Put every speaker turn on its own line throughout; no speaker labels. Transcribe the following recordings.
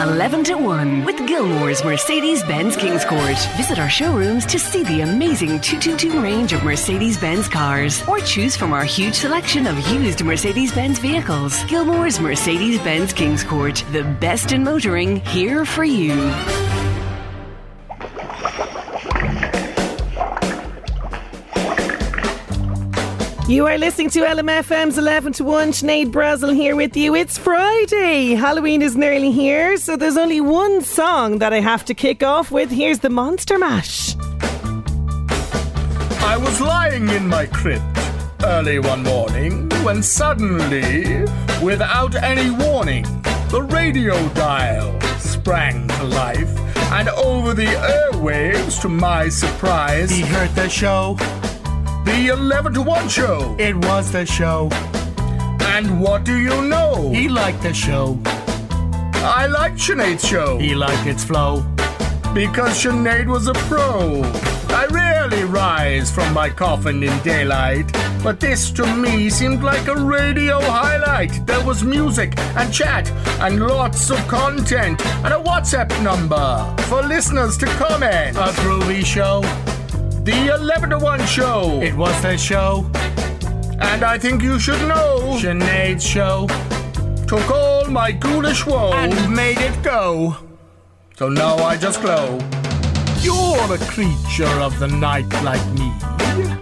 11 to 1 with Gilmore's Mercedes Benz Kingscourt. Visit our showrooms to see the amazing 222 range of Mercedes Benz cars or choose from our huge selection of used Mercedes Benz vehicles. Gilmore's Mercedes Benz Kingscourt, the best in motoring, here for you.
You are listening to LMFM's 11 to 1. Sinead Brazel here with you. It's Friday. Halloween is nearly here, so there's only one song that I have to kick off with. Here's the Monster Mash.
I was lying in my crypt early one morning when suddenly, without any warning, the radio dial sprang to life, and over the airwaves, to my surprise,
He heard the show.
The 11 to 1 show.
It was the show.
And what do you know?
He liked the show.
I liked Sinead's show
He liked its flow.
because Sinead was a pro. I rarely rise from my coffin in daylight, but this to me seemed like a radio highlight. There was music and chat and lots of content and a WhatsApp number for listeners to comment.
A groovy show.
The 11 to 1 show.
It was the show.
and I think you should know.
Sinead's show.
Took all my ghoulish woe
And made it go.
So now I just glow.
You're a creature of the night like me.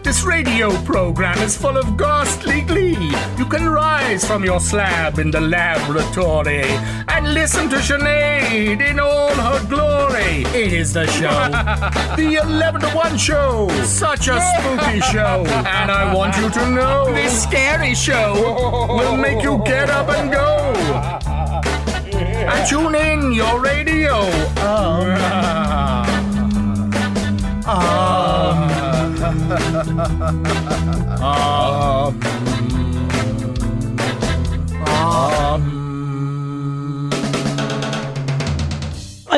This radio program is full of ghastly glee. You can rise from your slab in the laboratory and listen to Sinead in all her glory.
It is the show.
The 11 to 1 show. Such a spooky show. And I want you to know
this scary show.
will make you get up and go. And tune in your radio. Um. Um. Um.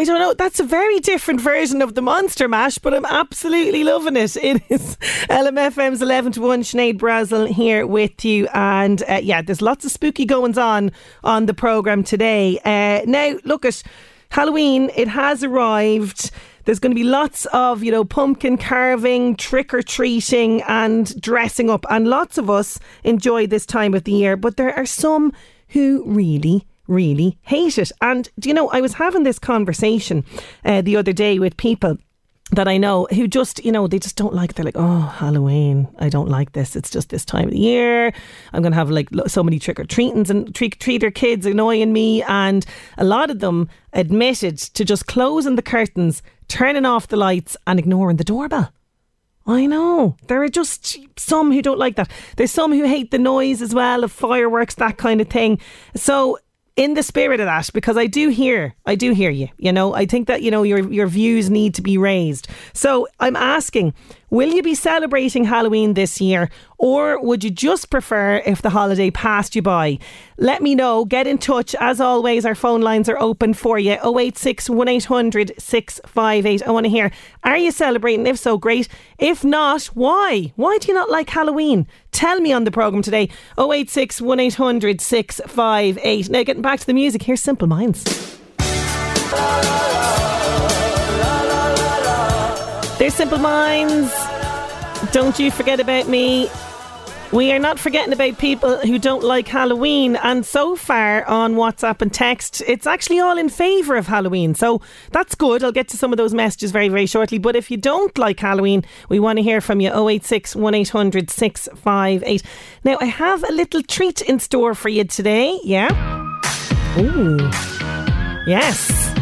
I don't know. That's a very different version of the Monster Mash, but I'm absolutely loving it. It is LMFM's 11 to 1. Sinead Brazel here with you. And uh, yeah, there's lots of spooky goings on on the programme today. Uh, now, look at Halloween, it has arrived. There's going to be lots of, you know, pumpkin carving, trick or treating, and dressing up. And lots of us enjoy this time of the year, but there are some who really really hate it. And do you know, I was having this conversation uh, the other day with people that I know who just, you know, they just don't like. They're like, oh, Halloween, I don't like this. It's just this time of the year. I'm going to have like so many trick or treatings and trick treater kids annoying me. And a lot of them admitted to just closing the curtains, turning off the lights, and ignoring the doorbell. I know. There are just some who don't like that. There's some who hate the noise as well of fireworks, that kind of thing. So in the spirit of that, because I do hear, I do hear you. You know, I think that you know your your views need to be raised. So I'm asking, Will you be celebrating Halloween this year? Or would you just prefer if the holiday passed you by? Let me know. Get in touch. As always, our phone lines are open for you 086 1800 658. I want to hear are you celebrating? If so, great. If not, why? Why do you not like Halloween? Tell me on the programme today 086 1800 658. Now, getting back to the music, here's Simple Minds. Simple Minds. Don't you forget about me. We are not forgetting about people who don't like Halloween, and so far on WhatsApp and text, it's actually all in favour of Halloween. So that's good. I'll get to some of those messages very, very shortly. But if you don't like Halloween, we want to hear from you 086 1800 658. Now, I have a little treat in store for you today. Yeah? Ooh. Yes.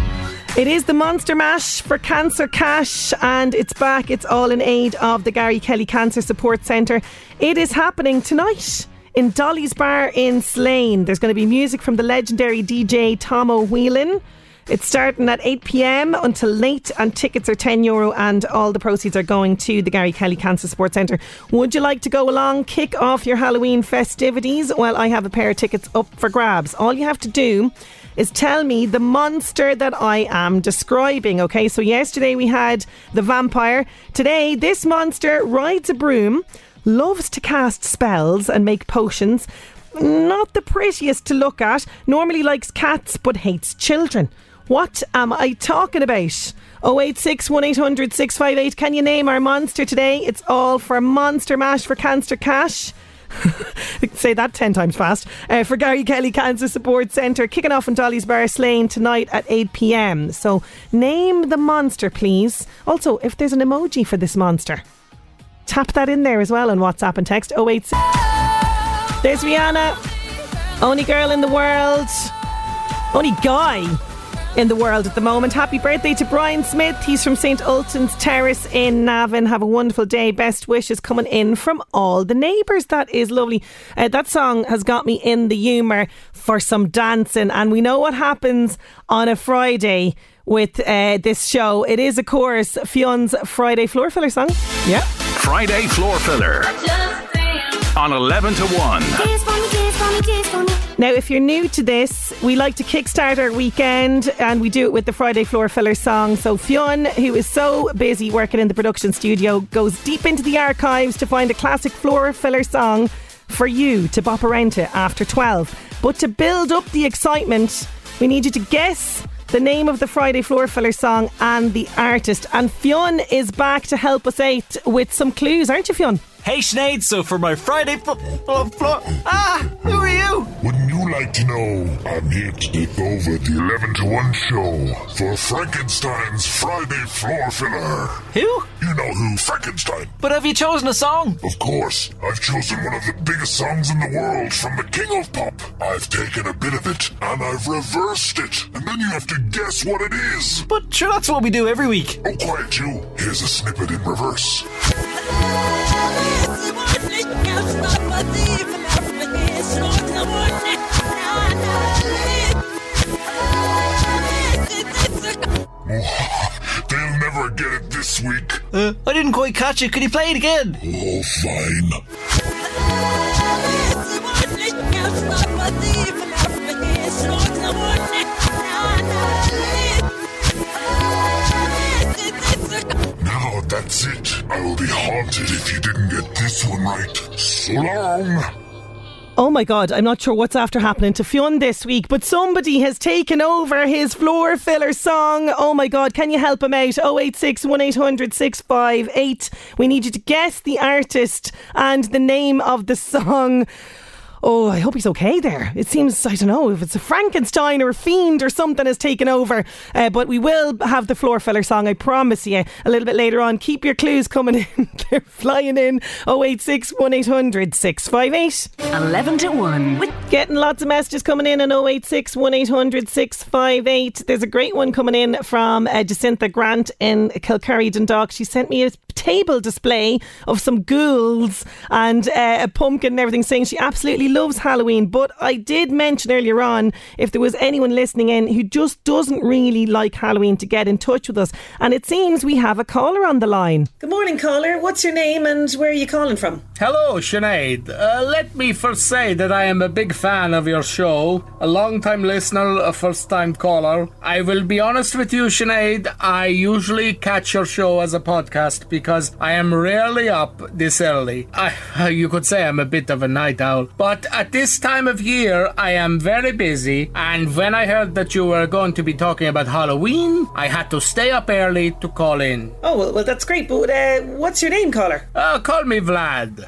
It is the Monster Mash for Cancer Cash, and it's back. It's all in aid of the Gary Kelly Cancer Support Centre. It is happening tonight in Dolly's Bar in Slane. There's going to be music from the legendary DJ Tomo Whelan. It's starting at 8 pm until late, and tickets are 10 euro, and all the proceeds are going to the Gary Kelly Cancer Support Centre. Would you like to go along, kick off your Halloween festivities? Well, I have a pair of tickets up for grabs. All you have to do is tell me the monster that I am describing. Okay, so yesterday we had the vampire. Today, this monster rides a broom, loves to cast spells and make potions. Not the prettiest to look at, normally likes cats but hates children. What am I talking about? 086 1800 658. Can you name our monster today? It's all for Monster Mash for Cancer Cash. Say that 10 times fast. Uh, for Gary Kelly Cancer Support Centre, kicking off in Dolly's Bar Slane tonight at 8 pm. So name the monster, please. Also, if there's an emoji for this monster, tap that in there as well on WhatsApp and text 086. There's Rihanna, only girl in the world, only guy in the world at the moment. Happy birthday to Brian Smith. He's from St. Ultan's Terrace in Navan. Have a wonderful day. Best wishes coming in from all the neighbours. That is lovely. Uh, that song has got me in the humour for some dancing. And we know what happens on a Friday with uh, this show. It is, of course, Fionn's Friday floor filler song. Yeah.
Friday floor filler on 11 to 1.
Now, if you're new to this, we like to kickstart our weekend and we do it with the Friday Floor Filler song. So, Fionn, who is so busy working in the production studio, goes deep into the archives to find a classic floor filler song for you to bop around to after 12. But to build up the excitement, we need you to guess the name of the Friday Floor Filler song and the artist. And Fionn is back to help us out with some clues, aren't you, Fionn?
Hey Sinead, so for my Friday fl- fl- fl- Ah, who are you?
Wouldn't you like to know? I'm here to take over the 11 to 1 show for Frankenstein's Friday Floor Filler.
Who?
You know who, Frankenstein.
But have you chosen a song?
Of course, I've chosen one of the biggest songs in the world from the King of Pop. I've taken a bit of it and I've reversed it, and then you have to guess what it is.
But sure, that's what we do every week.
Oh, quiet you. Here's a snippet in reverse. They'll never get it this week.
Uh, I didn't quite catch it. Could you play it again?
Oh, fine. That's it. I will be haunted if you didn't get this one right. So long.
Oh my God, I'm not sure what's after happening to Fionn this week, but somebody has taken over his floor filler song. Oh my God, can you help him out? 086 1800 658. We need you to guess the artist and the name of the song. Oh, I hope he's okay there. It seems, I don't know, if it's a Frankenstein or a fiend or something has taken over. Uh, but we will have the floor filler song, I promise you, a little bit later on. Keep your clues coming in. They're flying in. 086 1800 658.
11 to 1. With
Getting lots of messages coming in on 086 1800 658. There's a great one coming in from uh, Jacinta Grant in Kilcurry Dundalk. She sent me a table display of some ghouls and uh, a pumpkin and everything, saying she absolutely loves Halloween, but I did mention earlier on if there was anyone listening in who just doesn't really like Halloween to get in touch with us. And it seems we have a caller on the line.
Good morning, caller. What's your name and where are you calling from?
Hello, Sinead. Uh, let me first say that I am a big fan of your show, a long time listener, a first time caller. I will be honest with you, Sinead, I usually catch your show as a podcast because I am rarely up this early. I, you could say I'm a bit of a night owl, but at this time of year, I am very busy. And when I heard that you were going to be talking about Halloween, I had to stay up early to call in.
Oh, well, well that's great. But uh, what's your name, caller?
Uh, call me Vlad.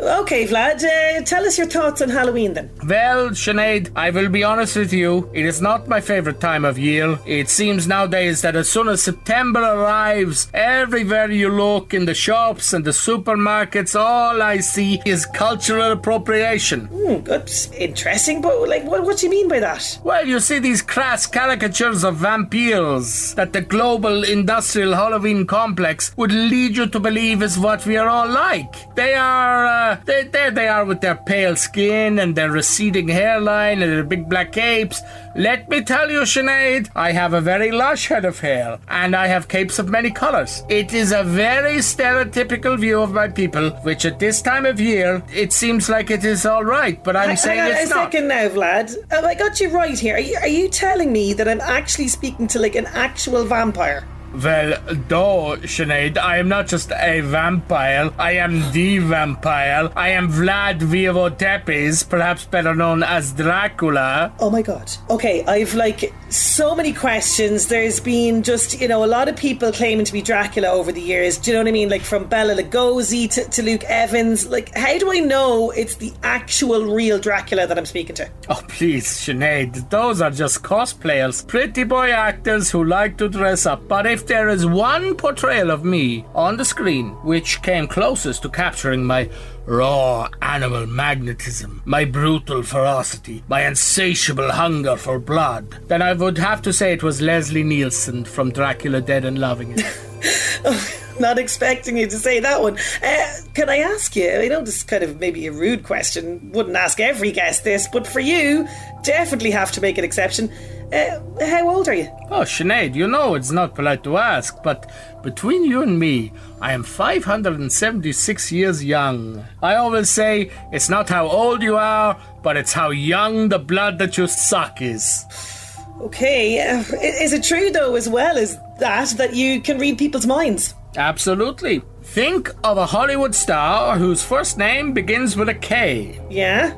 Okay, Vlad, uh, tell us your thoughts on Halloween then.
Well, Sinead, I will be honest with you, it is not my favourite time of year. It seems nowadays that as soon as September arrives, everywhere you look in the shops and the supermarkets, all I see is cultural appropriation.
Hmm, that's interesting, but like, what, what do you mean by that?
Well, you see these crass caricatures of vampires that the global industrial Halloween complex would lead you to believe is what we are all like. They are. Uh, they, there they are with their pale skin and their receding hairline and their big black capes. Let me tell you, Sinead, I have a very lush head of hair, and I have capes of many colors. It is a very stereotypical view of my people, which at this time of year, it seems like it is all right, but I'm saying
hang on
it's
a
not.
second now, Vlad. Have I got you right here? Are you, are you telling me that I'm actually speaking to like an actual vampire?
Well, though, Sinead, I am not just a vampire, I am the vampire. I am Vlad Vivo Tepes, perhaps better known as Dracula.
Oh my god. Okay, I've like so many questions. There's been just, you know, a lot of people claiming to be Dracula over the years. Do you know what I mean? Like from Bela Lugosi to, to Luke Evans. Like, how do I know it's the actual real Dracula that I'm speaking to?
Oh, please, Sinead, those are just cosplayers, pretty boy actors who like to dress up. But if there is one portrayal of me on the screen which came closest to capturing my raw animal magnetism, my brutal ferocity, my insatiable hunger for blood, then I would have to say it was Leslie Nielsen from Dracula Dead and Loving It.
Not expecting you to say that one. Uh, can I ask you? I know this is kind of maybe a rude question. Wouldn't ask every guest this, but for you, definitely have to make an exception. Uh, how old are you?
Oh, Sinead, you know it's not polite to ask, but between you and me, I am 576 years young. I always say it's not how old you are, but it's how young the blood that you suck is.
Okay, uh, is it true though, as well as that, that you can read people's minds?
Absolutely. Think of a Hollywood star whose first name begins with a K.
Yeah?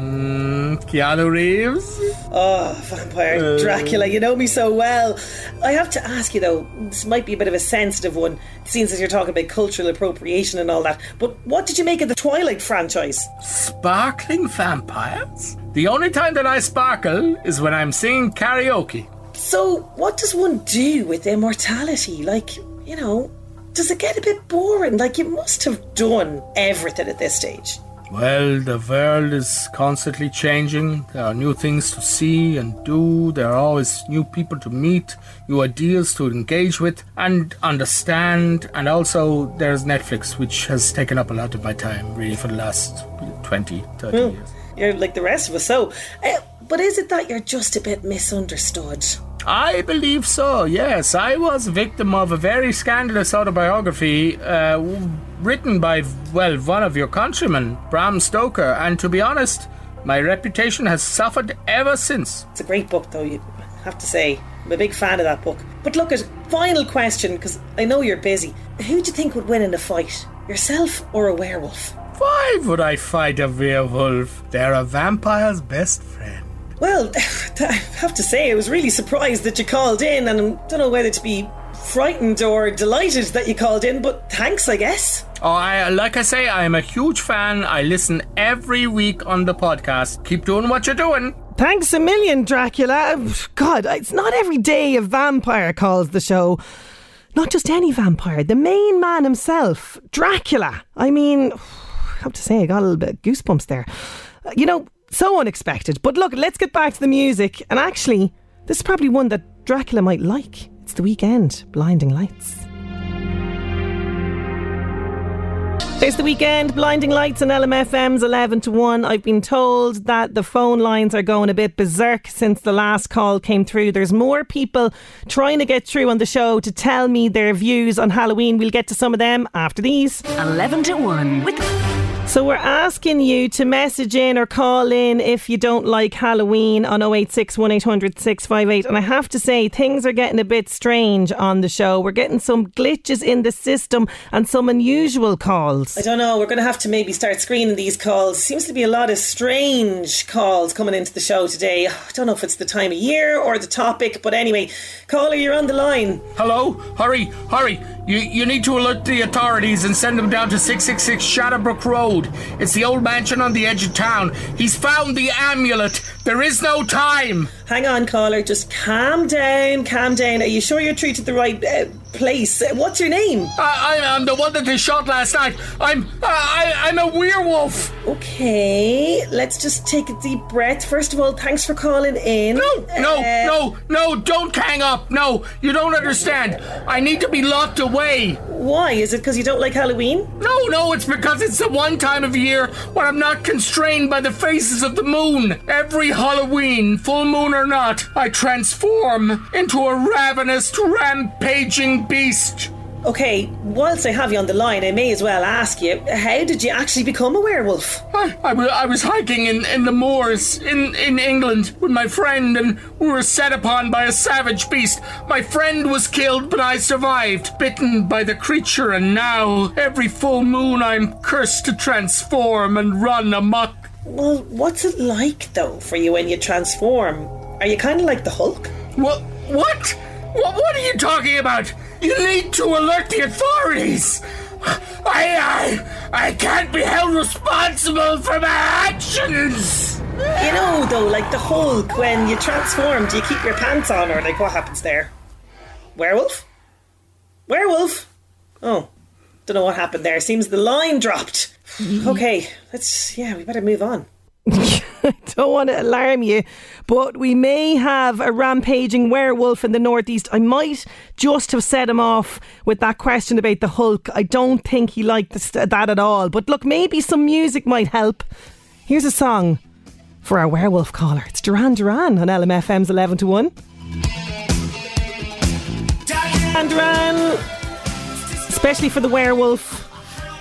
Mm, Keanu Reeves?
Oh, vampire Dracula, you know me so well. I have to ask you though, this might be a bit of a sensitive one, since as you're talking about cultural appropriation and all that, but what did you make of the Twilight franchise?
Sparkling vampires? The only time that I sparkle is when I'm singing karaoke.
So, what does one do with immortality? Like, you know, does it get a bit boring? Like, you must have done everything at this stage.
Well, the world is constantly changing. There are new things to see and do. There are always new people to meet, new ideas to engage with and understand. And also, there's Netflix, which has taken up a lot of my time, really, for the last 20, 30 years.
You're like the rest of us, so. Uh, but is it that you're just a bit misunderstood?
I believe so, yes. I was a victim of a very scandalous autobiography uh, written by, well, one of your countrymen, Bram Stoker, and to be honest, my reputation has suffered ever since.
It's a great book, though, you have to say. I'm a big fan of that book. But look at final question, because I know you're busy. Who do you think would win in a fight? Yourself or a werewolf?
Why would I fight a werewolf? They're a vampire's best friend.
Well, I have to say, I was really surprised that you called in, and I don't know whether to be frightened or delighted that you called in, but thanks, I guess.
Oh, I like I say, I am a huge fan. I listen every week on the podcast. Keep doing what you're doing.
Thanks a million, Dracula. God, it's not every day a vampire calls the show. Not just any vampire, the main man himself, Dracula. I mean, I have to say, I got a little bit of goosebumps there. Uh, You know, so unexpected. But look, let's get back to the music. And actually, this is probably one that Dracula might like. It's the Weeknd, Blinding Lights. There's the Weeknd, blinding lights on LMFM's 11 to 1. I've been told that the phone lines are going a bit berserk since the last call came through. There's more people trying to get through on the show to tell me their views on Halloween. We'll get to some of them after these.
11 to 1 with
so we're asking you to message in or call in if you don't like Halloween on 086 1800 658. And I have to say, things are getting a bit strange on the show. We're getting some glitches in the system and some unusual calls.
I don't know. We're going to have to maybe start screening these calls. Seems to be a lot of strange calls coming into the show today. I don't know if it's the time of year or the topic, but anyway, caller, you're on the line.
Hello? Hurry, hurry. You, you need to alert the authorities and send them down to 666 Shadowbrook Road. It's the old mansion on the edge of town. He's found the amulet. There is no time.
Hang on, caller. Just calm down, calm down. Are you sure you're treated the right uh, place? Uh, what's your name?
I, I'm the one that they shot last night. I'm I, I'm a werewolf.
Okay, let's just take a deep breath. First of all, thanks for calling in.
No, no, uh, no, no! Don't hang up. No, you don't understand. I need to be locked away.
Why? Is it because you don't like Halloween?
No, no, it's because it's the one time of year when I'm not constrained by the phases of the moon. Every Halloween, full moon or not, I transform into a ravenous, rampaging beast.
Okay, whilst I have you on the line, I may as well ask you how did you actually become a werewolf?
I, I, I was hiking in, in the moors in, in England with my friend, and we were set upon by a savage beast. My friend was killed, but I survived, bitten by the creature, and now, every full moon, I'm cursed to transform and run amok.
Well, what's it like, though, for you when you transform? Are you kind of like the Hulk?
What? What? What, what are you talking about? You need to alert the authorities. I, I, I can't be held responsible for my actions.
You know, though, like the Hulk, when you transform, do you keep your pants on, or like what happens there? Werewolf? Werewolf? Oh, don't know what happened there. Seems the line dropped. Okay, let's. Yeah, we better move on.
I don't want to alarm you, but we may have a rampaging werewolf in the northeast. I might just have set him off with that question about the Hulk. I don't think he liked uh, that at all. But look, maybe some music might help. Here's a song for our werewolf caller. It's Duran Duran on LMFM's 11 to 1. Duran Duran, especially for the werewolf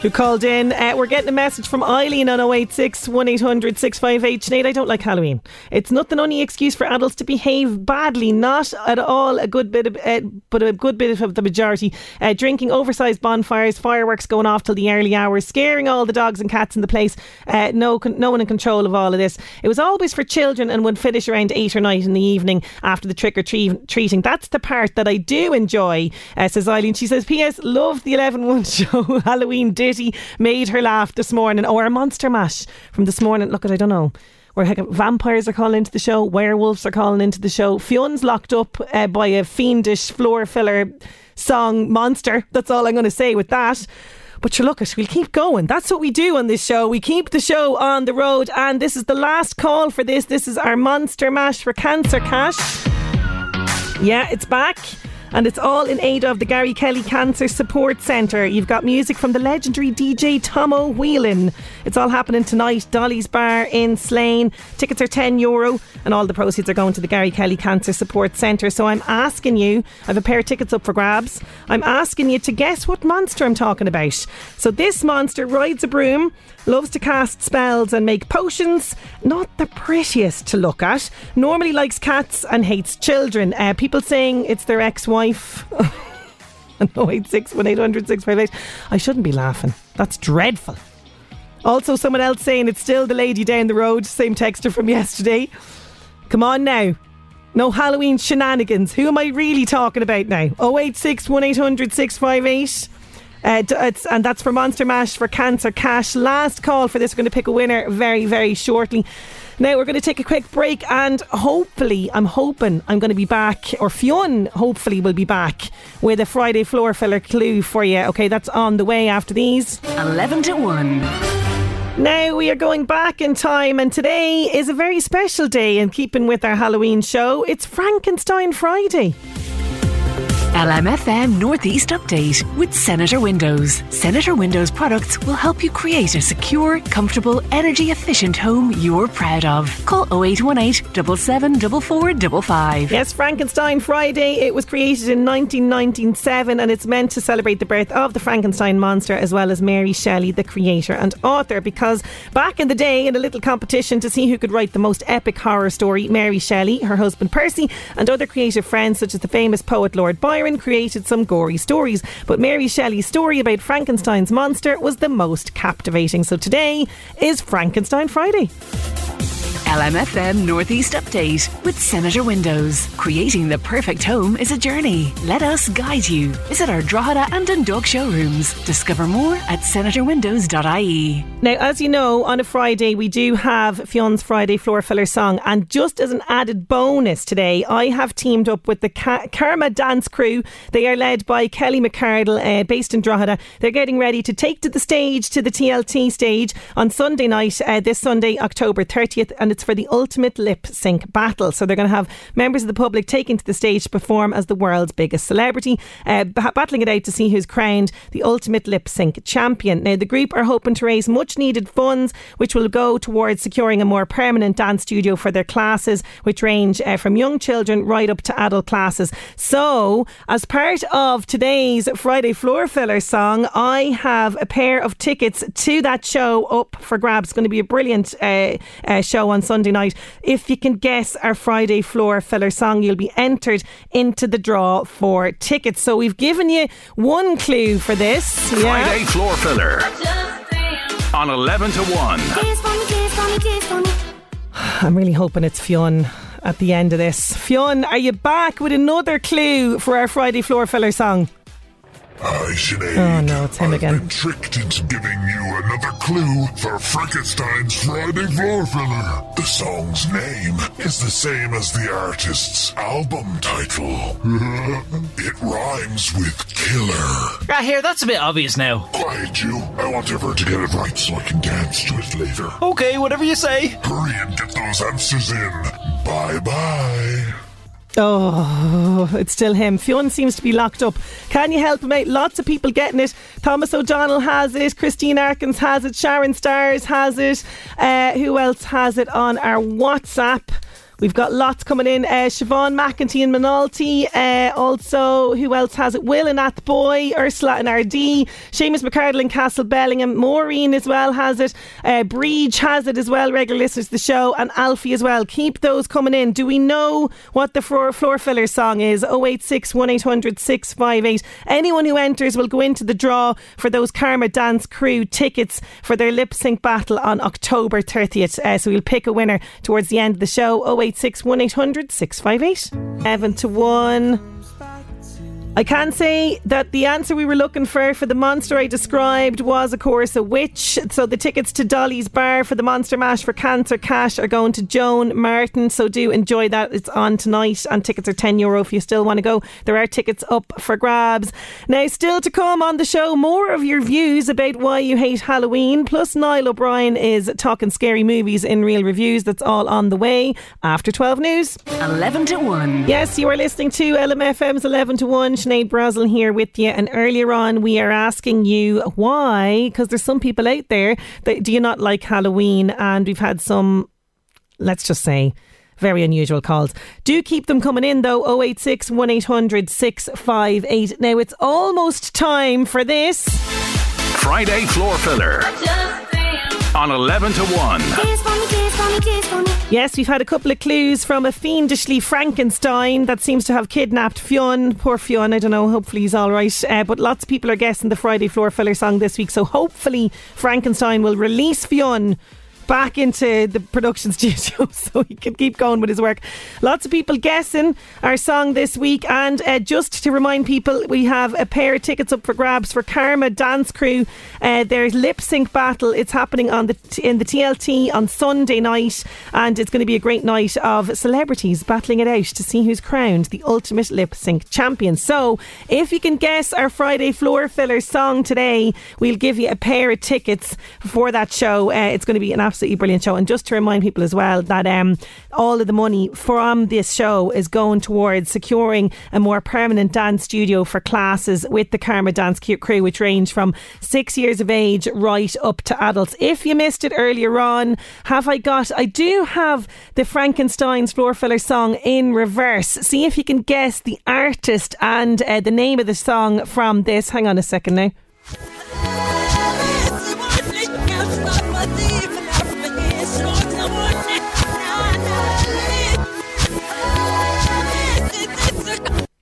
who called in. Uh, we're getting a message from Eileen on 086 1800 658. Sinead, I don't like Halloween. It's not the only excuse for adults to behave badly. Not at all a good bit of, uh, but a good bit of the majority. Uh, drinking oversized bonfires, fireworks going off till the early hours, scaring all the dogs and cats in the place. Uh, no, no one in control of all of this. It was always for children and would finish around 8 or 9 in the evening after the trick or treating. That's the part that I do enjoy, uh, says Eileen. She says, P.S. Love the 11 1 show. Halloween did made her laugh this morning, or a monster mash from this morning. Look at I don't know where heck, vampires are calling into the show, werewolves are calling into the show. Fionn's locked up uh, by a fiendish floor filler song monster. That's all I'm going to say with that. But you look we'll keep going. That's what we do on this show. We keep the show on the road, and this is the last call for this. This is our monster mash for cancer cash. Yeah, it's back and it's all in aid of the Gary Kelly Cancer Support Centre. You've got music from the legendary DJ Tomo Whelan. It's all happening tonight, Dolly's Bar in Slane. Tickets are €10 Euro, and all the proceeds are going to the Gary Kelly Cancer Support Centre. So I'm asking you, I have a pair of tickets up for grabs. I'm asking you to guess what monster I'm talking about. So this monster rides a broom loves to cast spells and make potions. Not the prettiest to look at. Normally likes cats and hates children. Uh, people saying it's their ex wife. 086 1800 658. I shouldn't be laughing. That's dreadful. Also, someone else saying it's still the lady down the road. Same texter from yesterday. Come on now. No Halloween shenanigans. Who am I really talking about now? 086 1800 658. Uh, and that's for Monster Mash for Cancer Cash. Last call for this. We're going to pick a winner very, very shortly. Now we're going to take a quick break, and hopefully, I'm hoping I'm going to be back, or Fionn hopefully will be back with a Friday floor filler clue for you. Okay, that's on the way after these.
11 to 1.
Now we are going back in time, and today is a very special day in keeping with our Halloween show. It's Frankenstein Friday.
LMFM Northeast Update with Senator Windows. Senator Windows products will help you create a secure, comfortable, energy efficient home you're proud of. Call 0818 774455.
Yes, Frankenstein Friday. It was created in 1997 and it's meant to celebrate the birth of the Frankenstein monster as well as Mary Shelley, the creator and author. Because back in the day, in a little competition to see who could write the most epic horror story, Mary Shelley, her husband Percy, and other creative friends such as the famous poet Lord Byron created some gory stories, but Mary Shelley's story about Frankenstein's monster was the most captivating. So today is Frankenstein Friday.
LMFM Northeast Update with Senator Windows. Creating the perfect home is a journey. Let us guide you. Visit our Drogheda and Dundalk showrooms. Discover more at senatorwindows.ie.
Now, as you know, on a Friday we do have Fionn's Friday floor filler song, and just as an added bonus today, I have teamed up with the Ka- Karma Dance Crew. They are led by Kelly McCardle, uh, based in Drogheda. They're getting ready to take to the stage, to the TLT stage on Sunday night, uh, this Sunday, October 30th, and it's for the ultimate lip sync battle. So they're going to have members of the public taking to the stage to perform as the world's biggest celebrity, uh, battling it out to see who's crowned the ultimate lip sync champion. Now, the group are hoping to raise much needed funds, which will go towards securing a more permanent dance studio for their classes, which range uh, from young children right up to adult classes. So, as part of today's Friday Floor Filler song, I have a pair of tickets to that show up for grabs. It's going to be a brilliant uh, uh, show on Sunday night. If you can guess our Friday floor filler song, you'll be entered into the draw for tickets. So we've given you one clue for this.
Friday floor filler on 11 to 1.
I'm really hoping it's Fionn at the end of this. Fionn, are you back with another clue for our Friday floor filler song?
Hi, Sinead.
Oh no, it's him
I've
again.
been tricked into giving you another clue for Frankenstein's Friday Floor Filler. The song's name is the same as the artist's album title. it rhymes with killer.
Right here, that's a bit obvious now.
Quiet you. I want Ever to get it right so I can dance to it later.
Okay, whatever you say.
Hurry and get those answers in. Bye bye.
Oh, it's still him. Fionn seems to be locked up. Can you help him out? Lots of people getting it. Thomas O'Donnell has it. Christine Arkins has it. Sharon Stars has it. Uh, who else has it on our WhatsApp? We've got lots coming in. Uh, Siobhan McEntee and Minalty. Uh, also, who else has it? Will and Athboy, Ursula and Ardee. Seamus McCardle and Castlebellingham. Maureen as well has it. Uh, Breege has it as well. Regular listeners to the show. And Alfie as well. Keep those coming in. Do we know what the floor, floor filler song is? 086 1800 658. Anyone who enters will go into the draw for those Karma Dance Crew tickets for their lip sync battle on October 30th. Uh, so we'll pick a winner towards the end of the show. 086 1800 658. Evan to 1. I can say that the answer we were looking for for the monster I described was, of course, a witch. So the tickets to Dolly's Bar for the Monster Mash for Cancer Cash are going to Joan Martin. So do enjoy that. It's on tonight, and tickets are ten euro if you still want to go. There are tickets up for grabs. Now, still to come on the show, more of your views about why you hate Halloween. Plus, Niall O'Brien is talking scary movies in real reviews. That's all on the way after twelve news.
11 to 1.
Yes, you are listening to LMFM's 11 to 1. Sinead Brazel here with you. And earlier on, we are asking you why, because there's some people out there that do you not like Halloween? And we've had some, let's just say, very unusual calls. Do keep them coming in though 086 1800 658. Now it's almost time for this.
Friday floor filler on 11 to 1.
Yes, we've had a couple of clues from a fiendishly Frankenstein that seems to have kidnapped Fionn. Poor Fionn, I don't know, hopefully he's all right. Uh, but lots of people are guessing the Friday Floor Filler song this week, so hopefully Frankenstein will release Fionn back into the production studio so he can keep going with his work. Lots of people guessing our song this week, and uh, just to remind people, we have a pair of tickets up for grabs for Karma Dance Crew. Uh, their lip sync battle. It's happening on the in the TLT on Sunday night, and it's going to be a great night of celebrities battling it out to see who's crowned the ultimate lip sync champion. So, if you can guess our Friday floor filler song today, we'll give you a pair of tickets for that show. Uh, it's going to be an absolute absolutely brilliant show. And just to remind people as well that um, all of the money from this show is going towards securing a more permanent dance studio for classes with the Karma Dance crew, which range from six years of age right up to adults. If you missed it earlier on, have I got? I do have the Frankenstein's floor filler song in reverse. See if you can guess the artist and uh, the name of the song from this. Hang on a second now.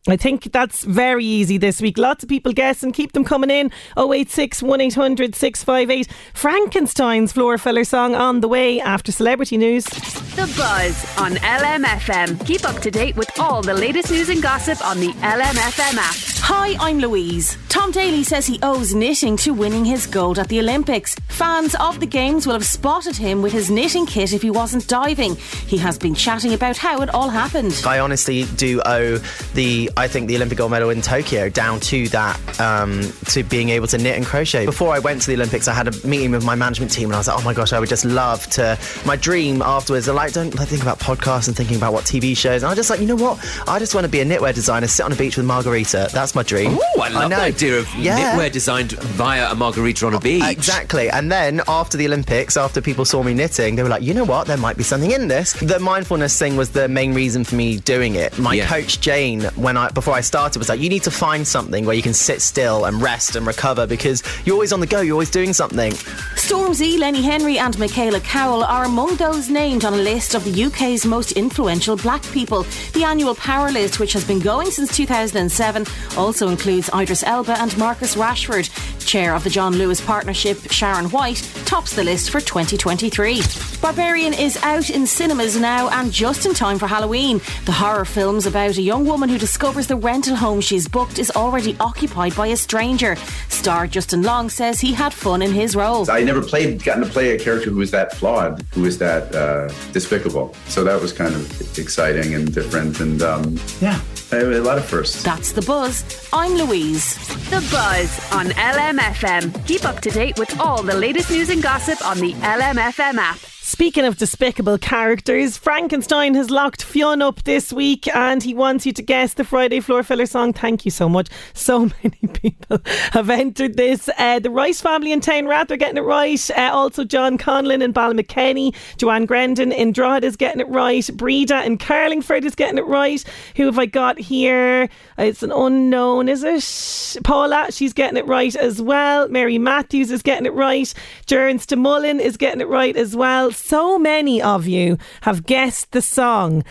I think that's very easy this week. Lots of people guess and keep them coming in. 086 1800 658. Frankenstein's floor filler song on the way after celebrity news.
The Buzz on LMFM. Keep up to date with all the latest news and gossip on the LMFM app.
Hi, I'm Louise. Tom Daley says he owes knitting to winning his gold at the Olympics. Fans of the Games will have spotted him with his knitting kit if he wasn't diving. He has been chatting about how it all happened.
I honestly do owe the I think the Olympic gold medal in Tokyo down to that, um, to being able to knit and crochet. Before I went to the Olympics, I had a meeting with my management team and I was like, oh my gosh, I would just love to. My dream afterwards, I like, don't think about podcasts and thinking about what TV shows. And I was just like, you know what? I just want to be a knitwear designer, sit on a beach with margarita. That's my dream.
Ooh, I love I the idea of yeah. knitwear designed via a margarita on a beach.
Exactly. And then after the Olympics, after people saw me knitting, they were like, you know what? There might be something in this. The mindfulness thing was the main reason for me doing it. My yeah. coach Jane, when I before I started was like, you need to find something where you can sit still and rest and recover because you're always on the go, you're always doing something.
Stormzy, Lenny Henry, and Michaela Coel are among those named on a list of the UK's most influential black people. The annual Power List, which has been going since 2007, also includes Idris Elba and Marcus Rashford. Chair of the John Lewis Partnership, Sharon White, tops the list for 2023. Barbarian is out in cinemas now and just in time for Halloween. The horror film's about a young woman who discovers the rental home she's booked is already occupied by a stranger. Star Justin Long says he had fun in his role.
I never played, gotten to play a character who was that flawed, who was that uh, despicable. So that was kind of exciting and different. And um, yeah, a lot of firsts.
That's the buzz. I'm Louise.
The buzz on LMFM. Keep up to date with all the latest news and gossip on the LMFM app.
Speaking of despicable characters, Frankenstein has locked Fionn up this week and he wants you to guess the Friday Floor Filler song. Thank you so much. So many people have entered this. Uh, the Rice family in Townrath, they're getting it right. Uh, also, John Conlon in Ballymakenny. Joanne Grendon in Drogheda is getting it right. Breda in Carlingford is getting it right. Who have I got here? It's an unknown, is it? Paula, she's getting it right as well. Mary Matthews is getting it right. Jern Stamullen is getting it right as well so many of you have guessed the song.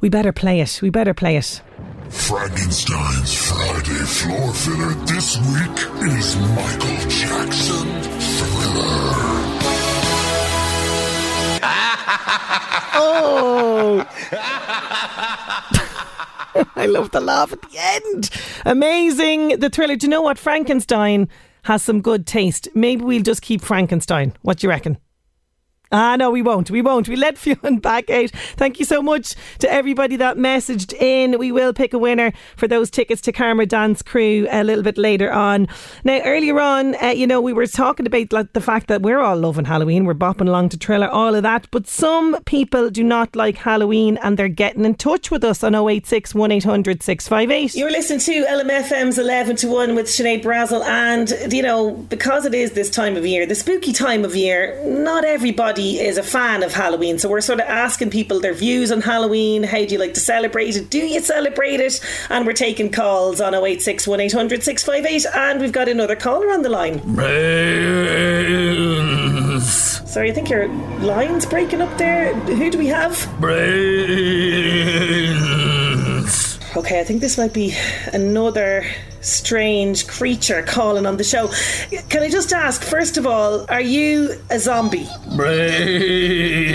We better play it. We better play it.
Frankenstein's Friday floor filler this week is Michael Jackson Thriller.
oh. I love the laugh at the end. Amazing. The thriller. Do you know what? Frankenstein has some good taste. Maybe we'll just keep Frankenstein. What do you reckon? Ah, no, we won't. We won't. We let Fionn back out. Thank you so much to everybody that messaged in. We will pick a winner for those tickets to Karma Dance Crew a little bit later on. Now, earlier on, uh, you know, we were talking about like, the fact that we're all loving Halloween. We're bopping along to Thriller, all of that. But some people do not like Halloween and they're getting in touch with us on 086 1800 658.
You're listening to LMFM's 11 to 1 with Sinead Brazel. And, you know, because it is this time of year, the spooky time of year, not everybody everybody is a fan of Halloween. So we're sort of asking people their views on Halloween. How do you like to celebrate it? Do you celebrate it? And we're taking calls on 086 1800 658. And we've got another caller on the line.
Brains.
Sorry, I think your line's breaking up there. Who do we have?
Brains.
Okay, I think this might be another strange creature calling on the show. Can I just ask, first of all, are you a zombie?
Brains.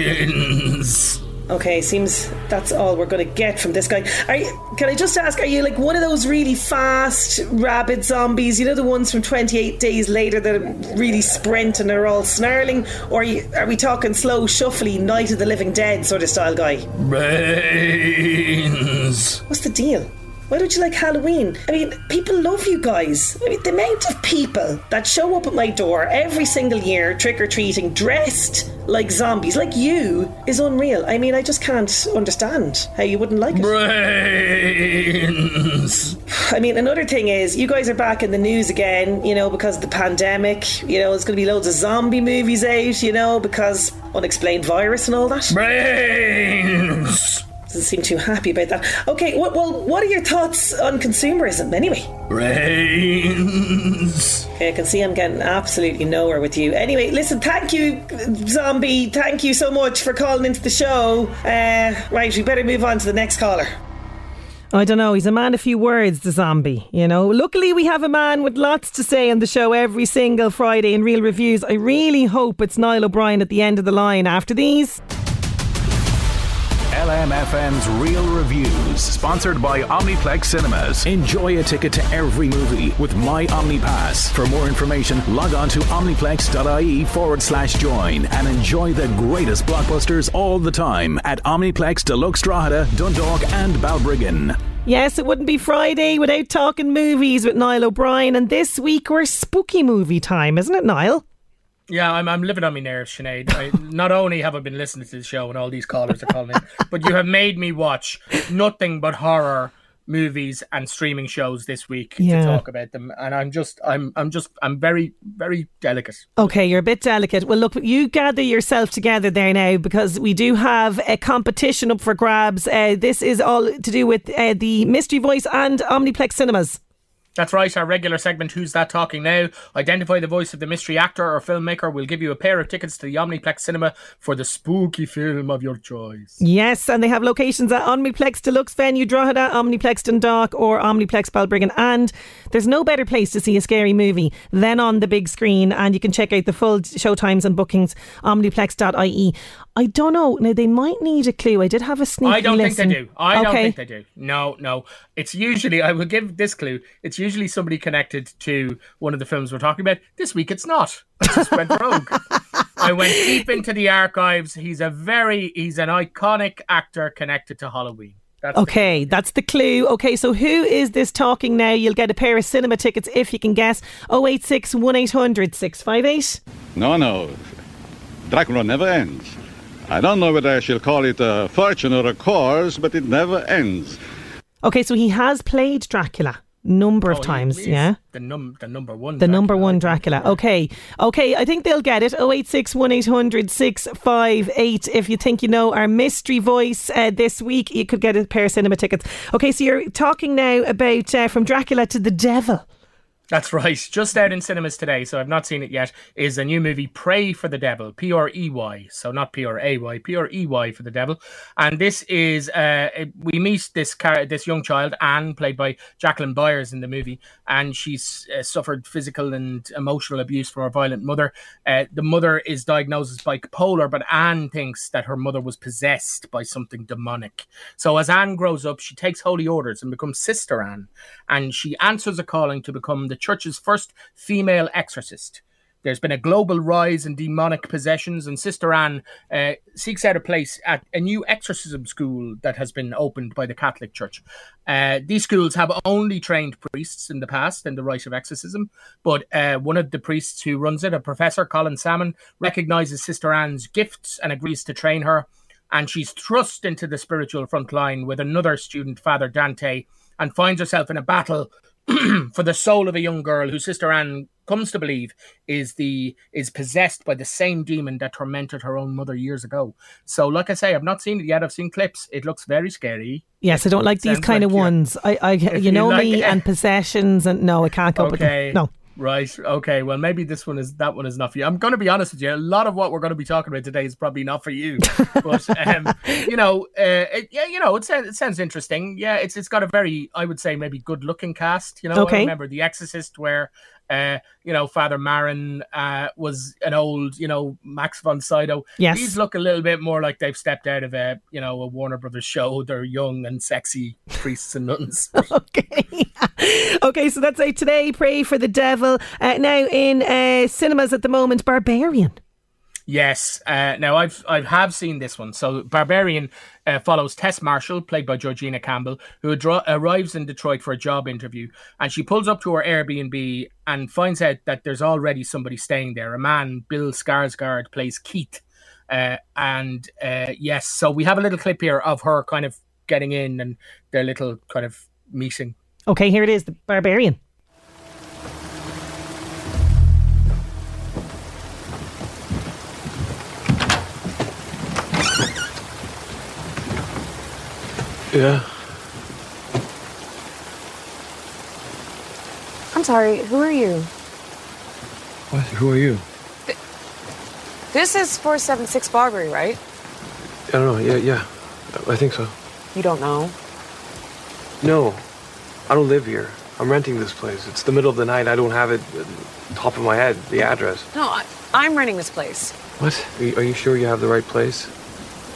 Okay, seems that's all we're going to get from this guy. Are you, can I just ask, are you like one of those really fast, rabid zombies? You know, the ones from 28 Days Later that are really sprint and are all snarling? Or are, you, are we talking slow, shuffly, Night of the Living Dead sort of style guy?
Brains.
What's the deal? Why don't you like Halloween? I mean, people love you guys. I mean, the amount of people that show up at my door every single year trick or treating dressed like zombies, like you, is unreal. I mean, I just can't understand how you wouldn't like it.
Brains.
I mean, another thing is, you guys are back in the news again, you know, because of the pandemic. You know, there's going to be loads of zombie movies out, you know, because unexplained virus and all that.
Brains.
Doesn't seem too happy about that. Okay, well, well what are your thoughts on consumerism anyway?
Brains.
Okay, I can see I'm getting absolutely nowhere with you. Anyway, listen, thank you, Zombie. Thank you so much for calling into the show. Uh, right, we better move on to the next caller.
I don't know. He's a man of few words, the zombie. You know. Luckily, we have a man with lots to say on the show every single Friday in real reviews. I really hope it's Niall O'Brien at the end of the line after these.
LMFM's Real Reviews, sponsored by Omniplex Cinemas. Enjoy a ticket to every movie with My OmniPass. For more information, log on to omniplex.ie forward slash join and enjoy the greatest blockbusters all the time at Omniplex Deluxe Drogheda, Dundalk, and Balbriggan.
Yes, it wouldn't be Friday without talking movies with Niall O'Brien, and this week we're spooky movie time, isn't it, Niall?
Yeah, I'm, I'm living on my nerves, Sinead. I, not only have I been listening to the show and all these callers are calling in, but you have made me watch nothing but horror movies and streaming shows this week
Yeah.
to talk about them and i'm just i'm i'm just i'm very very delicate
Okay, you're a bit delicate. Well, look, you gather yourself together there now because we do have a competition up for grabs. Uh, this is all to do with uh, the Mystery Voice and Omniplex Cinemas.
That's right, our regular segment, Who's That Talking Now? Identify the voice of the mystery actor or filmmaker. We'll give you a pair of tickets to the Omniplex Cinema for the spooky film of your choice.
Yes, and they have locations at Omniplex Deluxe Venue Drogheda, Omniplex Dundalk, or Omniplex Balbriggan. And there's no better place to see a scary movie than on the big screen. And you can check out the full showtimes and bookings, omniplex.ie. I don't know. Now, they might need a clue. I did have a sneaky
I don't
listen.
think they do. I don't
Okay.
think they do. No, no. It's usually, I will give this clue, it's usually somebody connected to one of the films we're talking about. This week it's not. I just went rogue. I went deep into the archives. He's a very, he's an iconic actor connected to Halloween. That's
Okay, that's the clue. Okay, so who is this talking now? You'll get a pair of cinema tickets if you can guess. 086 1800 658.
No, no. Dracula never ends. I don't know whether I shall call it a fortune or a cause, but it never ends.
Okay, so he has played Dracula number of
Oh, he
times, yeah?
The num the number one.
The number one Dracula. Okay. Okay, I think they'll get it. 086 1800 658. If you think you know our mystery voice uh, this week, you could get a pair of cinema tickets. Okay, so you're talking now about uh, From Dracula to the Devil.
That's right. Just out in cinemas today, so I've not seen it yet, is a new movie, Prey for the Devil, P R E Y. So not P R A Y, P R E Y for the Devil. And this is, uh, we meet this car- this young child, Anne, played by Jacqueline Byers in the movie, and she's uh, suffered physical and emotional abuse from her violent mother. Uh, the mother is diagnosed as bipolar, but Anne thinks that her mother was possessed by something demonic. So as Anne grows up, she takes holy orders and becomes Sister Anne, and she answers a calling to become the church's first female exorcist. There's been a global rise in demonic possessions, and Sister Anne uh, seeks out a place at a new exorcism school that has been opened by the Catholic Church. Uh, these schools have only trained priests in the past in the rite of exorcism, but uh, one of the priests who runs it, a professor, Colin Salmon, recognizes Sister Anne's gifts and agrees to train her. And she's thrust into the spiritual front line with another student, Father Dante, and finds herself in a battle for the soul of a young girl whose sister Anne comes to believe is the is possessed by the same demon that tormented her own mother years ago. So, like I say, I've not seen it yet. I've seen clips. It looks very scary.
Yes, I don't like these kind of
like you-
ones. I, I you,
you
know
like
me and possessions, and no, I can't with
Okay.
them. No.
Right. Okay. Well, maybe this one is that one is not for you. I'm going to be honest with you. A lot of what we're going to be talking about today is probably not for you. but um, you know, uh, it, yeah, you know, it sounds it sounds interesting. Yeah, it's it's got a very, I would say, maybe good looking cast. You know,
Okay.
I remember The Exorcist, where uh, you know, Father Merrin uh, was an old, you know, Max von Sydow.
Yes.
These look a little bit more like they've stepped out of a, you know, a Warner Brothers show. They're young and sexy priests and nuns.
Okay, okay, so that's it today. Prey for the Devil. Uh, now in uh, cinemas at the moment, Barbarian.
Yes. Uh, now I've I have seen this one. So Barbarian uh, follows Tess Marshall, played by Georgina Campbell, who arrives in Detroit for a job interview, and she pulls up to her Airbnb and finds out that there's already somebody staying there. A man, Bill Skarsgård, plays Keith. Uh, and uh, yes, so we have a little clip here of her kind of getting in and their little kind of meeting.
Okay, here it is, the Barbarian.
Yeah.
I'm sorry, who are you?
What? Who are you?
This is 476 Barbary, right?
I don't know. Yeah, yeah. I think so.
You don't know?
No. I don't live here. I'm renting this place. It's the middle of the night. I don't have it top of my head, the address.
No, I, I'm renting this place.
What? Are you, are you sure you have the right place?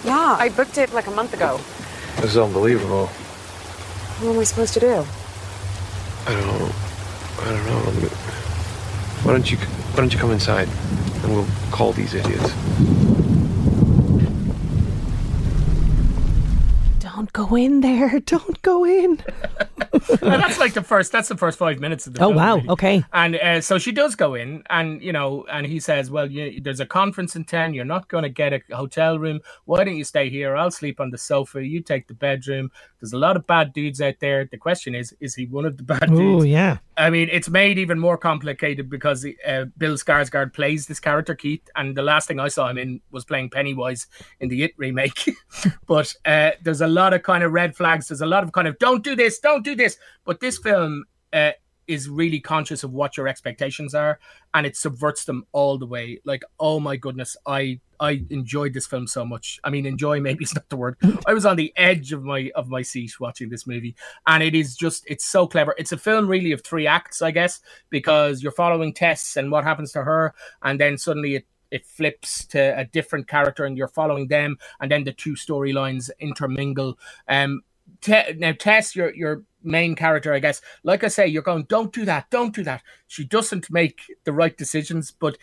Yeah, I booked it like a month ago.
This is unbelievable.
What am I supposed to do?
I don't know. I don't know. Why don't you Why don't you come inside, and we'll call these idiots.
Don't go in there. Don't go in.
and that's like the first. That's the first five minutes of the.
Oh,
film,
wow,
really.
okay.
And uh, so she does go in, and you know, and he says, "Well, you, there's a conference in town. You're not going to get a hotel room. Why don't you stay here? I'll sleep on the sofa. You take the bedroom. There's a lot of bad dudes out there. The question is, is he one of the bad dudes?
Oh, yeah.
I mean, it's made even more complicated because uh, Bill Skarsgård plays this character Keith, and the last thing I saw him in was playing Pennywise in the It remake. but uh, there's a lot of kind of red flags. There's a lot of kind of don't do this, don't do this. But this film uh, is really conscious of what your expectations are, and it subverts them all the way. Like, oh my goodness, I I enjoyed this film so much. I mean, enjoy maybe is not the word. I was on the edge of my of my seat watching this movie, and it is just it's so clever. It's a film really of three acts, I guess, because you're following Tess and what happens to her, and then suddenly it it flips to a different character and you're following them and then the two storylines intermingle. Um Te- now tess your your main character i guess like i say you're going don't do that don't do that. She doesn't make the right decisions but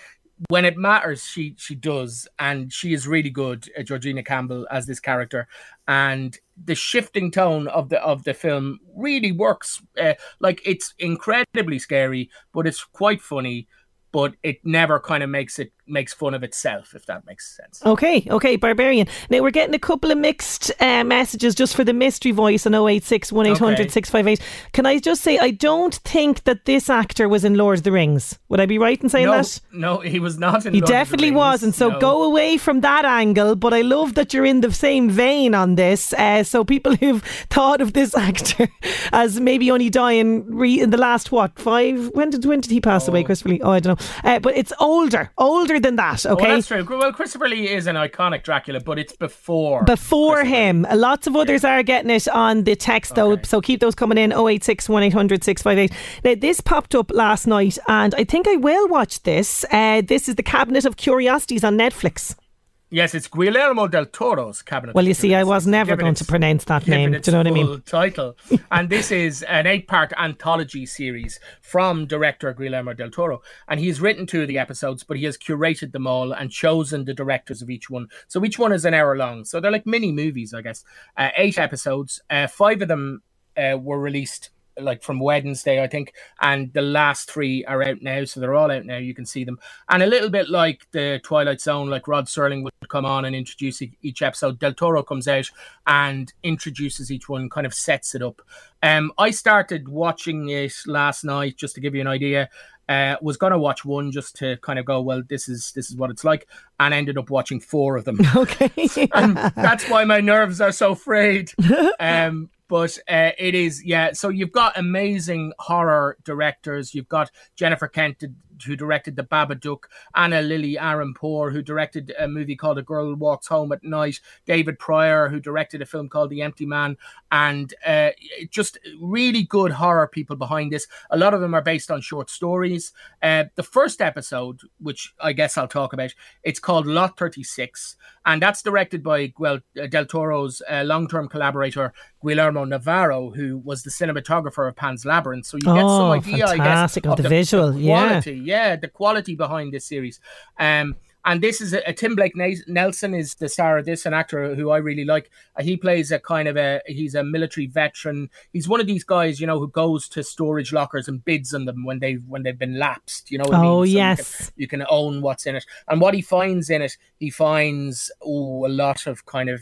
when it matters she she does and she is really good uh, georgina campbell as this character. And the shifting tone of the of the film really works uh, like it's incredibly scary but it's quite funny but it never kind of makes it makes fun of itself if that makes sense
Okay, okay, Barbarian. Now we're getting a couple of mixed uh, messages just for the mystery voice on 086 1800
Okay.
658. Can I just say, I don't think that this actor was in Lord of the Rings. Would I be right in saying
no,
that?
no he was not in
He
Lord of the
definitely wasn't. So
no.
go away from that angle. But I love that you're in the same vein on this. Uh, so people who've thought of this actor as maybe only dying re- in the last what five? When did when did he pass away, Christopher Lee? Oh, I don't know. Uh, but it's older, older than that.
Oh,
Okay.
that's true. Well, Christopher Lee is an iconic Dracula, but it's before.
before him. Lots of others are getting it on the text though, so keep those coming in 086 1800 658. Now, this popped up last night, and I think I will watch this. Uh, this is the Cabinet of Curiosities on Netflix.
Yes, it's Guillermo del Toro's Cabinet.
Well, you see, I was never going to pronounce that name. Do you know what I mean?
Title, and this is an eight-part anthology series from director Guillermo del Toro, and he's written two of the episodes, but he has curated them all and chosen the directors of each one. So each one is an hour long. So they're like mini movies, I guess. Uh, eight episodes. Uh, five of them uh, were released like from Wednesday, I think, and the last three are out now, so they're all out now. You can see them, and a little bit like the Twilight Zone, like Rod Serling would come on and introduce each episode. Del Toro comes out and introduces each one, kind of sets it up. Um, I started watching it last night just to give you an idea. Uh, was gonna watch one just to kind of go, well, this is this is what it's like, and ended up watching four of them.
Okay,
that's why my nerves are so frayed. Um, but uh, it is, yeah. So you've got amazing horror directors. You've got Jennifer Kent, who directed The Babadook, Ana Lily Amirpour, who directed a movie called A Girl Walks Home at Night, David Prior, who directed a film called The Empty Man, and uh, just really good horror people behind this. A lot of them are based on short stories. Uh, the first episode, which I guess I'll talk about, it's called Lot 36, and that's directed by well, Del Toro's uh, long-term collaborator Guillermo Navarro, who was the cinematographer of Pan's Labyrinth. So you get some
Oh,
idea, I guess,
fantastic, of the visual, yeah.
quality, yeah, the quality behind this series. Um, And this is a, a Tim Blake Nelson is the star of this, an actor who I really like. Uh, he plays a kind of a he's a military veteran. He's one of these guys, you know, who goes to storage lockers and bids on them when they when they've been lapsed. You know. What
oh
I mean? So
yes.
You can, you can, own what's in it, and what he finds in it, he finds oh a lot of kind of.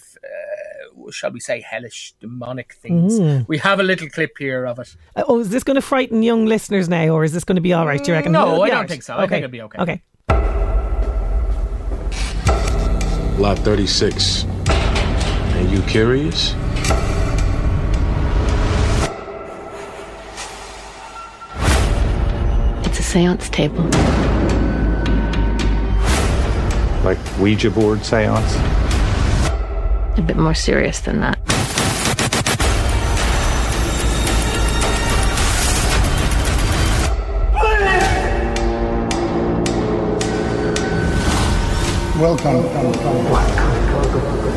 Shall we say hellish demonic things
Mm.
we have a little clip here of it
Uh, oh, is this going to frighten young listeners now, or is this going to be all right? Do you reckon?
no i don't
all right.
think so i think it'll be okay
Okay.
Lot 36. Are you curious?
It's a seance table.
Like Ouija board seance?
A bit more serious than that.
Welcome.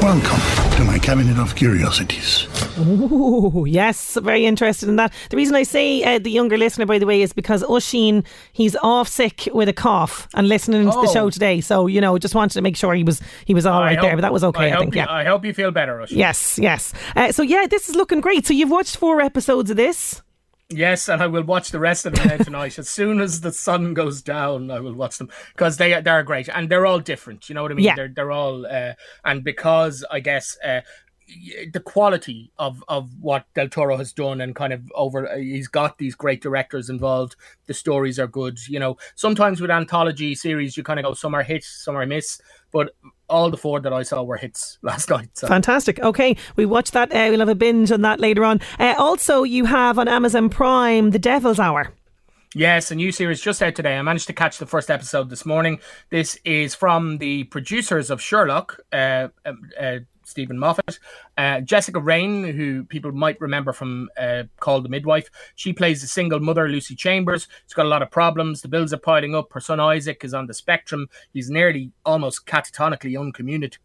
Welcome to my cabinet of curiosities.
Ooh, yes, very interested in that. The reason I say uh, the younger listener, by the way, is because Oisín, he's off sick with a cough and listening to the
Oh.
show today. So you know, just wanted to make sure he was he was all
I
right there, but that was okay. I,
hope
think.
you,
Yeah.
I hope you feel better Rush.
Yes, yes. Uh, so yeah, this is looking great. So you've watched four episodes of this.
Yes, and I will watch the rest of them now tonight. as soon as the sun goes down, I will watch them because they they're great and they're all different. You know what I mean?
Yeah.
They're they're all uh, and because I guess uh, the quality of of what Del Toro has done and kind of over he's got these great directors involved. The stories are good. You know, sometimes with anthology series, you kind of go some are hits, some are miss, but all the four that I saw were hits last night. So.
Fantastic. Okay, we watch that. Uh, we'll have a binge on that later on. Uh, also, you have on Amazon Prime The Devil's Hour.
Yes, a new series just out today. I managed to catch the first episode this morning. This is from the producers of Sherlock, uh, um, uh, Steven Moffat. Uh, Jessica Raine, who people might remember from uh, Call the Midwife, she plays a single mother, Lucy Chambers. She's got a lot of problems. The bills are piling up. Her son Isaac is on the spectrum. He's nearly almost catatonically uncommunicative.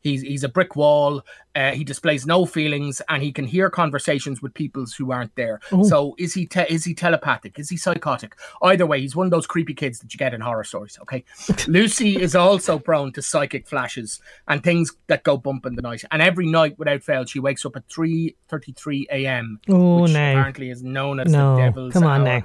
He's he's a brick wall. Uh, he displays no feelings, and he can hear conversations with people who aren't there.
Oh.
So is he te- is he telepathic? Is he psychotic? Either way, he's one of those creepy kids that you get in horror stories. Okay, Lucy is also prone to psychic flashes and things that go bump in the night. And every night, without fail, she wakes up at three thirty three a.m.
Oh,
which
no.
apparently is known as
No,
the devil's
come on
hour.
now.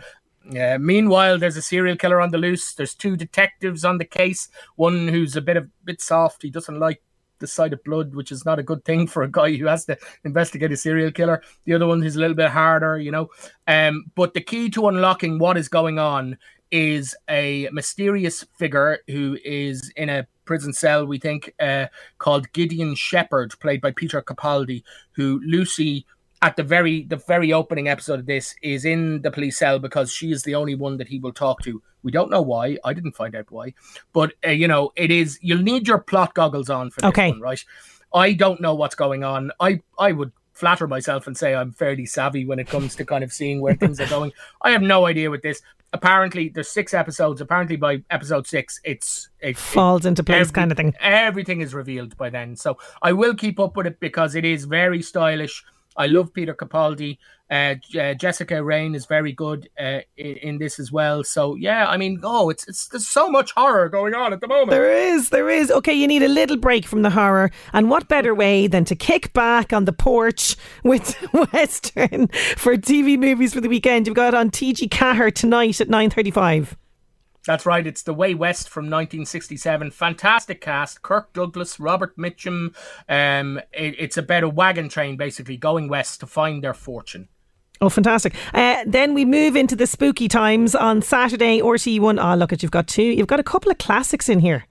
Yeah. Meanwhile, there's a serial killer on the loose. There's two detectives on the case. One who's a bit of bit soft. He doesn't like the sight of blood, which is not a good thing for a guy who has to investigate a serial killer. The other one is a little bit harder, you know. Um, but the key to unlocking what is going on is a mysterious figure who is in a prison cell, we think, uh, called Gideon Shepherd, played by Peter Capaldi, who Lucy at the very the very opening episode of this is in the police cell because she is the only one that he will talk to. We don't know why. I didn't find out why, but uh, you know it is. You'll need your plot goggles on for this
Okay.
one, right? I don't know what's going on. I I would flatter myself and say I'm fairly savvy when it comes to kind of seeing where things are going. I have no idea with this. Apparently, there's six episodes. Apparently, by episode six, it's it,
Falls into place
every-
kind of thing.
Everything is revealed by then. So I will keep up with it because it is very stylish. I love Peter Capaldi. Uh, uh, Jessica Raine is very good uh, in, in this as well. So yeah, I mean, oh, it's it's there's so much horror going on at the moment.
There is, there is. Okay, you need a little break from the horror, and what better way than to kick back on the porch with Western for TV movies for the weekend? You've got on TG Ceathair tonight at nine thirty-five.
That's right. It's The Way West from 1967. Fantastic cast. Kirk Douglas, Robert Mitchum. Um, it, it's about a wagon train basically going west to find their fortune.
Oh, fantastic! Uh, then we move into the spooky times on Saturday. RTE one. Oh, look at you've got two. You've got a couple of classics in here.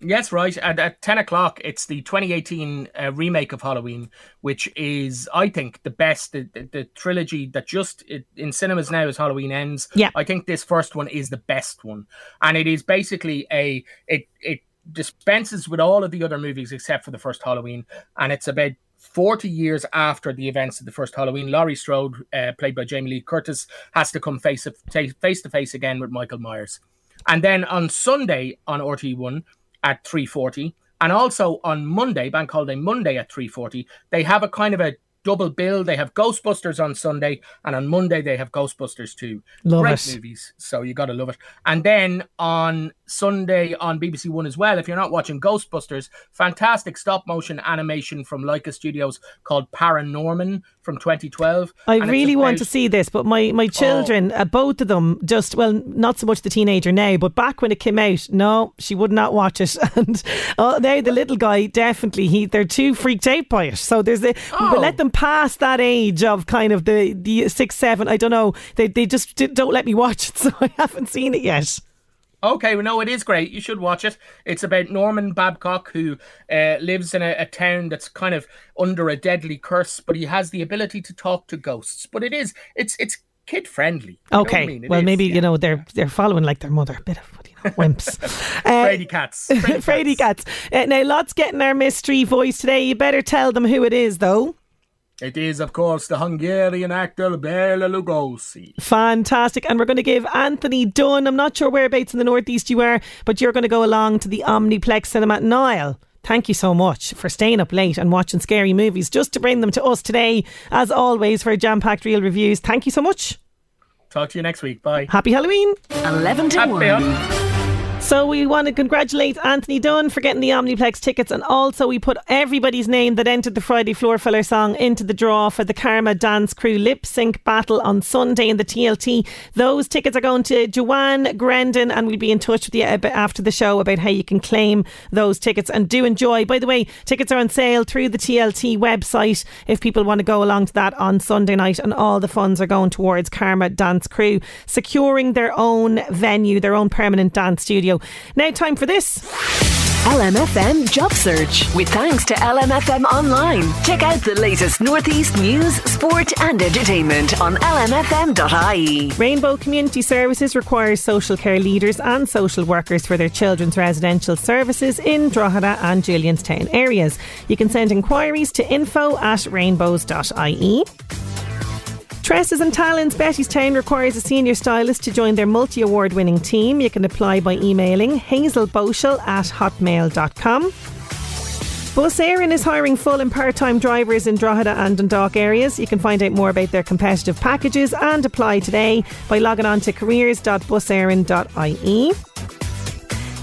Yes, right. At, at 10 o'clock, it's the 2018 uh, remake of Halloween, which is, I think, the best. The, the, the trilogy that just it, in cinemas now as Halloween ends.
Yeah.
I think this first one is the best one. And it is basically a, it, it dispenses with all of the other movies except for the first Halloween. And it's about 40 years after the events of the first Halloween, Laurie Strode, uh, played by Jamie Lee Curtis, has to come face face to face again with Michael Myers. And then on Sunday on RT1 at 3:40, and also on Monday, Bank Holiday Monday at 3:40, they have a kind of a double bill. They have Ghostbusters on Sunday, and on Monday they have Ghostbusters 2.
Love
Great
it.
movies, so you got to love it. And then on Sunday on BBC One as well, if you're not watching Ghostbusters, fantastic stop motion animation from Laika Studios called Paranorman from 2012.
I
And
really want to see this, but my, my children, uh, both of them, just, well, not so much the teenager now, but back when it came out, no, she would not watch it. And uh, now the little guy, definitely, he they're too freaked out by it. So there's the, but let them pass that age of kind of the, the six, seven, I don't know, they, they just don't let me watch it, so I haven't seen it yet.
Okay, well, no, it is great. You should watch it. It's about Norman Babcock, who uh, lives in a, a town that's kind of under a deadly curse, but he has the ability to talk to ghosts. But it is, it's it's kid friendly.
Okay, well, maybe, you know, they're they're following like their mother, a bit of you know, wimps. Uh,
cats. Frady
Frady cats. Uh, now, lots getting our mystery voice today. You better tell them who it is, though.
It is, of course, the Hungarian actor Bela Lugosi.
Fantastic. And we're going to give Anthony Dunn, I'm not sure whereabouts in the Northeast you are, but you're going to go along to the Omniplex Cinema. at Niall. thank you so much for staying up late and watching scary movies just to bring them to us today, as always, for jam packed real reviews. Thank you so much.
Talk to you next week. Bye.
Happy Halloween.
11 to
Happy
1.
Halloween.
So we want to congratulate Anthony Dunn for getting the Omniplex tickets, and also we put everybody's name that entered the Friday Floor Filler song into the draw for the Karma Dance Crew lip sync battle on Sunday in the TLT. Those tickets are going to Joanne Grendon, and we'll be in touch with you after the show about how you can claim those tickets. And do enjoy. By the way, tickets are on sale through the TLT website if people want to go along to that on Sunday night, and all the funds are going towards Karma Dance Crew securing their own venue, their own permanent dance studio. Now, time for this.
LMFM Job Search. With thanks to LMFM Online. Check out the latest Northeast news, sport, and entertainment on lmfm.ie.
Rainbow Community Services requires social care leaders and social workers for their children's residential services in Drogheda and Julianstown areas. You can send inquiries to info at rainbows.ie. Tresses and Talents Bettystown requires a senior stylist to join their multi award winning team. You can apply by emailing hazelboschel at hotmail.com. Bus is hiring full and part time drivers in Drogheda and Dundalk areas. You can find out more about their competitive packages and apply today by logging on to careers.buseireann.ie.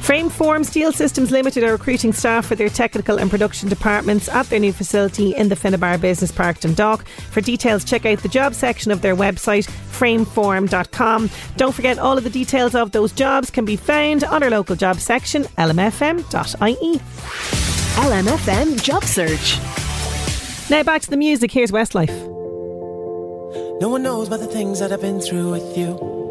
Frameform Steel Systems Limited are recruiting staff for their technical and production departments at their new facility in the Finnabair Business Park Dundalk. For details, check out the job section of their website, frameform.com. Don't forget, all of the details of those jobs can be found on our local job section, lmfm.ie.
LMFM Job Search.
Now back to the music. Here's Westlife.
No one knows about the things that I've been through with you.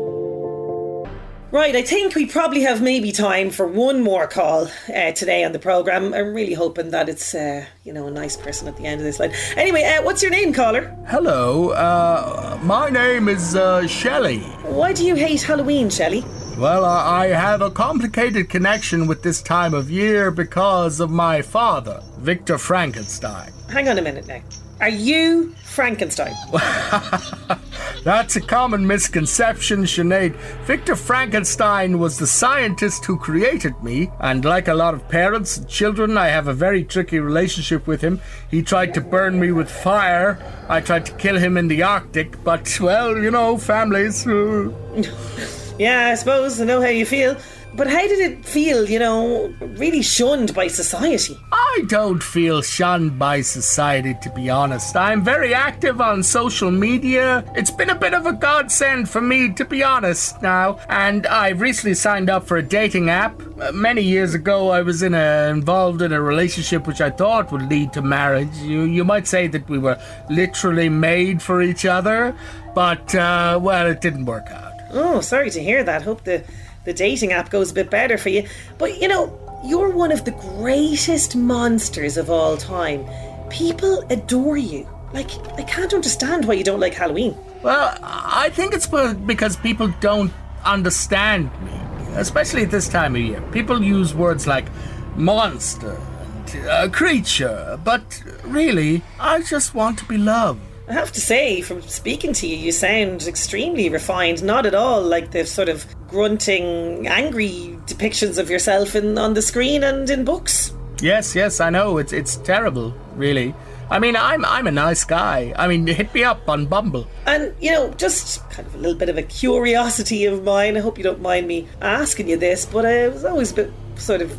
Right, I think we probably have maybe time for one more call uh, today on the programme. I'm really hoping that it's, uh, you know, a nice person at the end of this line. Anyway, uh, what's your name, caller?
Hello, uh, my name is uh, Shelley.
Why do you hate Halloween, Shelley?
Well, I I have a complicated connection with this time of year because of my father, Victor Frankenstein.
Hang on a minute now. Are you Frankenstein?
That's a common misconception, Sinead. Victor Frankenstein was the scientist who created me, and like a lot of parents and children, I have a very tricky relationship with him. He tried to burn me with fire. I tried to kill him in the Arctic, but, well, you know, families. uh,
yeah, I suppose I know how you feel. But how did it feel, you know, really shunned by society?
I don't feel shunned by society, to be honest. I'm very active on social media. It's been a bit of a godsend for me, to be honest, now. And I've recently signed up for a dating app. Uh, many years ago, I was in a, involved in a relationship which I thought would lead to marriage. You, you might say that we were literally made for each other, but, uh, well, it didn't work out.
Oh, sorry to hear that. Hope the, the dating app goes a bit better for you. But, you know, you're one of the greatest monsters of all time. People adore you. Like, I can't understand why you don't like Halloween.
Well, I think it's because people don't understand me, especially at this time of year. People use words like monster and uh, creature, but really, I just want to be loved.
I have to say, from speaking to you, you sound extremely refined. Not at all like the sort of grunting, angry depictions of yourself in on the screen and in books.
Yes, yes, I know. It's it's terrible, really.
I mean, I'm I'm a nice guy. I mean, hit me up on Bumble.
And, you know, just kind of a little bit of a curiosity of mine. I hope you don't mind me asking you this, but I was always a bit sort of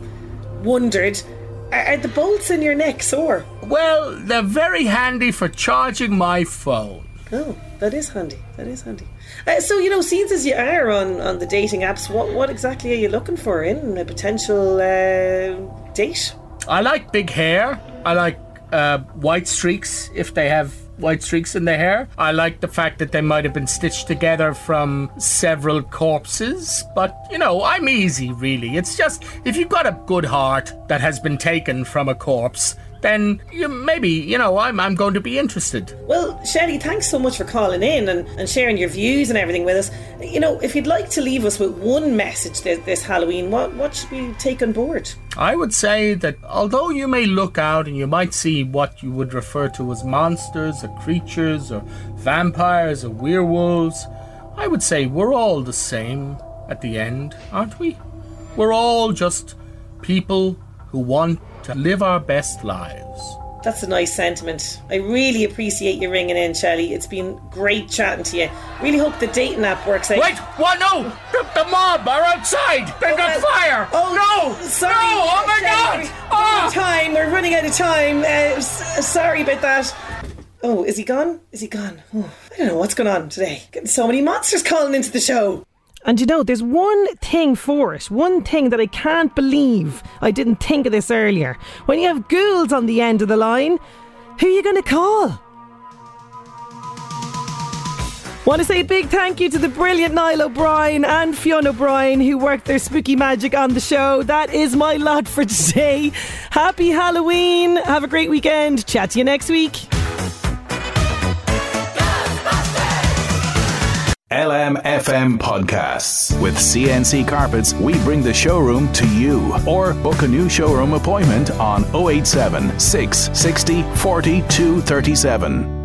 wondered are, are the bolts in your neck sore?
Well, they're very handy for charging my phone.
Oh, that is handy. That is handy. Uh, so, you know, since as you are on, on the dating apps, what, what exactly are you looking for in a potential uh, date?
I like big hair. I like uh, white streaks if they have white streaks in the hair. I like the fact that they might have been stitched together from several corpses, but you know, I'm easy really. It's just if you've got a good heart that has been taken from a corpse, then you, maybe, you know, I'm, I'm going to be interested.
Well, Shelley, thanks so much for calling in and, and sharing your views and everything with us. You know, if you'd like to leave us with one message this, this Halloween, what, what should we take on board?
I would say that although you may look out and you might see what you would refer to as monsters or creatures or vampires or werewolves, I would say we're all the same at the end, aren't we? We're all just people who want to live our best lives.
That's a nice sentiment. I really appreciate you ringing in, Shelley. It's been great chatting to you. Really hope the dating app works out.
Wait, what? No! The, the mob are outside! They've got fire!
Oh
no!
Sorry.
No! Oh my
Shelley,
god!
Of time. We're running out of time. Uh, s- sorry about that. Oh, is he gone? Is he gone? Oh, I don't know what's going on today. Getting so many monsters calling into the show.
And you know, there's one thing for it, one thing that I can't believe I didn't think of this earlier. When you have ghouls on the end of the line, who are you going to call? Want to say a big thank you to the brilliant Niall O'Brien and Fiona O'Brien who worked their spooky magic on the show. That is my lot for today. Happy Halloween. Have a great weekend. Chat to you next week.
LMFM Podcasts. With CNC Carpets, we bring the showroom to you. Or book a new showroom appointment on 087 660 4237.